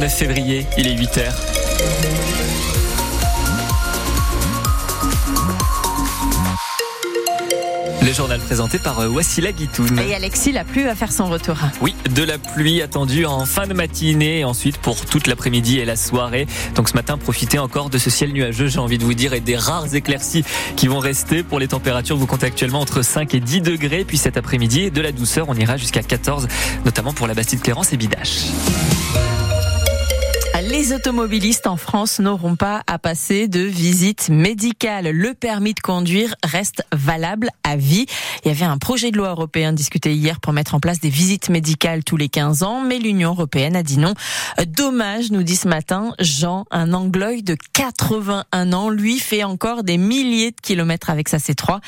29 février, il est 8h. Le journal présenté par euh, Wassila Guitoun. Et Alexis, la pluie va faire son retour. Oui, de la pluie attendue en fin de matinée, ensuite pour toute l'après-midi et la soirée. Donc ce matin, profitez encore de ce ciel nuageux, j'ai envie de vous dire, et des rares éclaircies qui vont rester. Pour les températures, vous comptez actuellement entre 5 et 10 degrés. Puis cet après-midi, de la douceur, on ira jusqu'à 14, notamment pour la Bastide Clérance et Bidache. Les automobilistes en France n'auront pas à passer de visite médicale. Le permis de conduire reste valable à vie. Il y avait un projet de loi européen discuté hier pour mettre en place des visites médicales tous les 15 ans, mais l'Union européenne a dit non. Dommage, nous dit ce matin Jean, un angloï de 81 ans, lui fait encore des milliers de kilomètres avec sa C3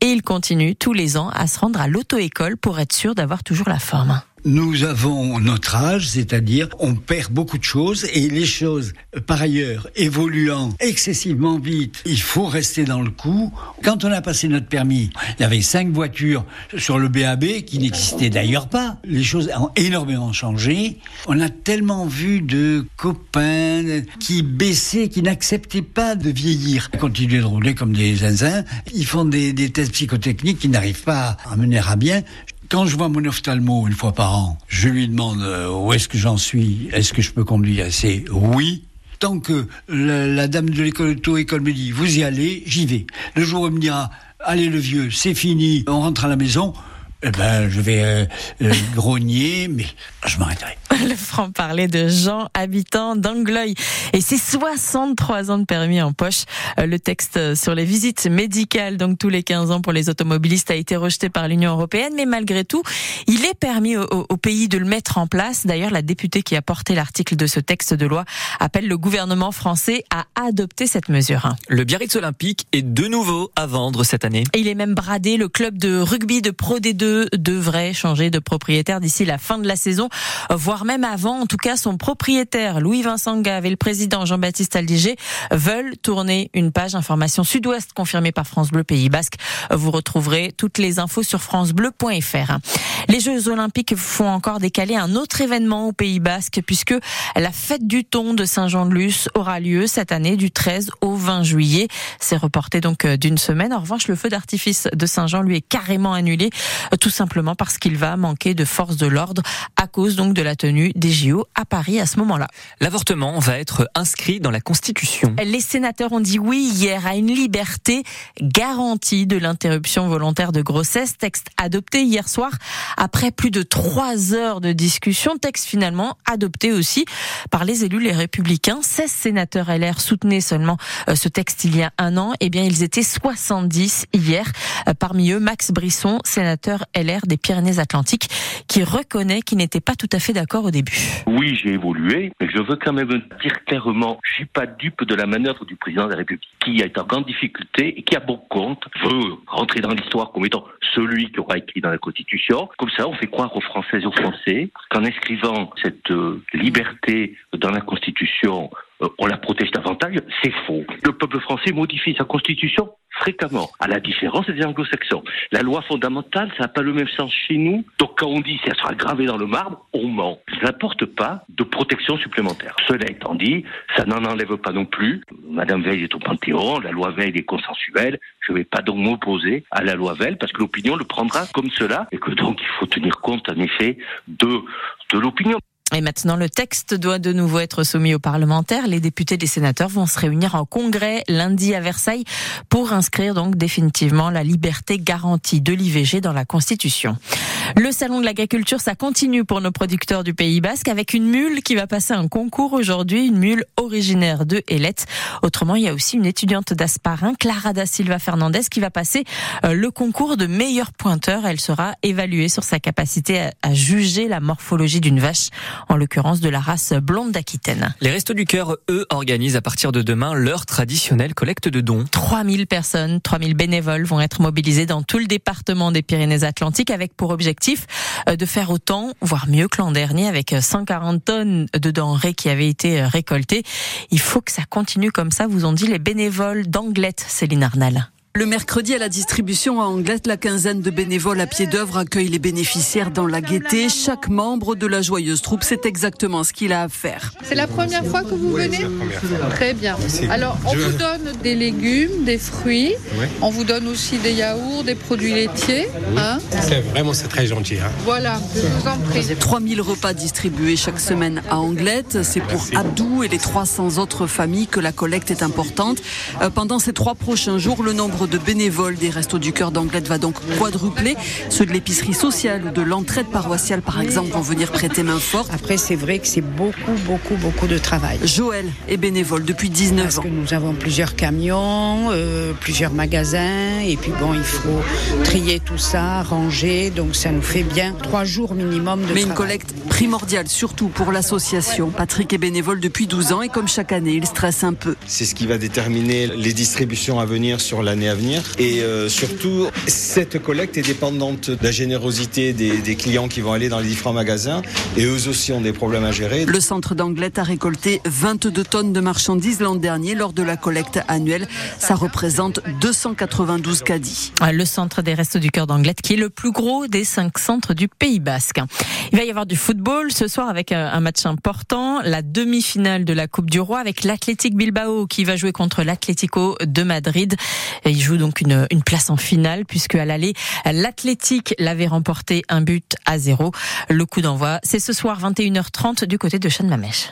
et il continue tous les ans à se rendre à l'auto-école pour être sûr d'avoir toujours la forme. Nous avons notre âge, c'est-à-dire on perd beaucoup de choses et les choses, par ailleurs, évoluant excessivement vite, il faut rester dans le coup. Quand on a passé notre permis, il y avait cinq voitures sur le BAB qui n'existaient d'ailleurs pas. Les choses ont énormément changé. On a tellement vu de copains qui baissaient, qui n'acceptaient pas de vieillir, continuer de rouler comme des zinzins. Ils font des, tests psychotechniques qui n'arrivent pas à mener à bien. Quand je vois mon ophtalmo une fois par an, je lui demande euh, où est-ce que j'en suis, est-ce que je peux conduire? C'est oui. Tant que la, dame de l'école auto-école me dit vous y allez, j'y vais. Le jour où elle me dira allez le vieux, c'est fini, on rentre à la maison, eh ben, je vais euh, euh, grogner, mais je m'arrêterai. Le franc-parler de Jean, habitant d'Angloy. Et ses 63 ans de permis en poche. Euh, le texte sur les visites médicales, donc tous les 15 ans pour les automobilistes, a été rejeté par l'Union européenne. Mais malgré tout, il est permis au, au, pays de le mettre en place. D'ailleurs, la députée qui a porté l'article de ce texte de loi appelle le gouvernement français à adopter cette mesure. Le Biarritz Olympique est de nouveau à vendre cette année. Il est même bradé. Le club de rugby de Pro D2 devrait changer de propriétaire d'ici la fin de la saison, voire même avant. En tout cas, son propriétaire, Louis-Vincent Gave, et le président Jean-Baptiste Aldiger veulent tourner une page information sud-ouest confirmée par France Bleu Pays Basque. Vous retrouverez toutes les infos sur francebleu.fr. Les Jeux Olympiques font encore décaler un autre événement au Pays Basque puisque la fête du thon de Saint-Jean-de-Luz aura lieu cette année du 13 au 20 juillet. C'est reporté donc d'une semaine. En revanche, le feu d'artifice de Saint-Jean lui est carrément annulé, tout simplement parce qu'il va manquer de force de l'ordre à cause donc de la tenue des JO à Paris à ce moment-là. L'avortement va être inscrit dans la Constitution. Les sénateurs ont dit oui hier à une liberté garantie de l'interruption volontaire de grossesse, texte adopté hier soir après plus de trois heures de discussion, texte finalement adopté aussi par les élus les républicains. 16 sénateurs LR soutenaient seulement euh, ce texte il y a un an. Eh bien, ils étaient 70 hier. Euh, parmi eux, Max Brisson, sénateur LR des Pyrénées-Atlantiques, qui reconnaît qu'il n'était pas tout à fait d'accord Oui, j'ai évolué, mais je veux quand même dire clairement, je suis pas dupe de la manœuvre du président de la République, qui est en grande difficulté et qui, à bon compte, veut rentrer dans l'histoire comme étant celui qui aura écrit dans la Constitution. Comme ça, on fait croire aux Françaises et aux Français qu'en inscrivant cette euh, liberté dans la Constitution, euh, on la protège davantage. C'est faux. Le peuple français modifie sa Constitution fréquemment, à la différence des anglo-saxons. La loi fondamentale, ça n'a pas le même sens chez nous. Donc quand on dit ça sera gravé dans le marbre, on ment. Ça n'apporte pas de protection supplémentaire. Cela étant dit, ça n'en enlève pas non plus. Madame Veil est au Panthéon, la loi Veil est consensuelle. Je ne vais pas donc m'opposer à la loi Veil parce que l'opinion le prendra comme cela et que donc il faut tenir compte en effet de, de l'opinion. Et maintenant, le texte doit de nouveau être soumis aux parlementaires. Les députés et les sénateurs vont se réunir en congrès lundi à Versailles pour inscrire donc définitivement la liberté garantie de l'IVG dans la Constitution. Le salon de l'agriculture, ça continue pour nos producteurs du Pays Basque avec une mule qui va passer un concours aujourd'hui, une mule originaire de Hélette. Autrement, il y a aussi une étudiante d'Asparin, Clara da Silva Fernandez, qui va passer euh, le concours de meilleur pointeur. Elle sera évaluée sur sa capacité à juger la morphologie d'une vache en l'occurrence de la race blonde d'Aquitaine. Les Restos du Cœur, eux, organisent à partir de demain leur traditionnelle collecte de dons. 3000 personnes, 3000 bénévoles vont être mobilisés dans tout le département des Pyrénées-Atlantiques avec pour objectif euh, de faire autant, voire mieux que l'an dernier avec 140 tonnes de denrées qui avaient été récoltées. Il faut que ça continue comme ça, vous ont dit les bénévoles d'Anglette, Céline Arnal. Le mercredi à la distribution à Anglette, la quinzaine de bénévoles à pied d'œuvre accueille les bénéficiaires dans la gaieté. Chaque membre de la joyeuse troupe sait exactement ce qu'il a à faire. C'est la première fois que vous venez Très bien. Alors, on vous donne des légumes, des fruits. On vous donne aussi des yaourts, des produits laitiers. Hein c'est vraiment c'est très gentil. Hein. Voilà, je vous en prie. 3000 repas distribués chaque semaine à Anglette. C'est pour Abdou et les 300 autres familles que la collecte est importante. Euh, pendant ces trois prochains jours, le nombre de bénévoles des Restos du Cœur d'Anglette va donc quadrupler. Ceux de l'épicerie sociale ou de l'entraide paroissiale, par exemple, vont venir prêter main forte. Après, c'est vrai que c'est beaucoup, beaucoup, beaucoup de travail. Joël est bénévole depuis 19 Parce ans. que nous avons plusieurs camions, euh, plusieurs magasins, et puis bon, il faut trier tout ça, ranger, donc ça nous fait bien trois jours minimum de Mais une collecte primordiale, surtout pour l'association. Patrick est bénévole depuis 12 ans et comme chaque année, il stresse un peu. C'est ce qui va déterminer les distributions à venir sur l'année à venir. Et euh, surtout, cette collecte est dépendante de la générosité des, des clients qui vont aller dans les différents magasins. Et eux aussi ont des problèmes à gérer. Le centre d'Anglette a récolté 22 tonnes de marchandises l'an dernier lors de la collecte annuelle. Ça représente 292 caddies. Le centre des Restos du Cœur d'Anglette, qui est le plus gros des cinq centres du Pays Basque. Il va y avoir du football ce soir avec un un match important, la demi-finale de la Coupe du Roi avec l'Athletic Bilbao qui va jouer contre l'Atlético de Madrid. Et il joue donc une, place en finale puisque à l'aller, l'Athletic l'avait remporté un but à zéro. Le coup d'envoi, c'est ce soir 21h30 du côté de Chêne-Mamèche.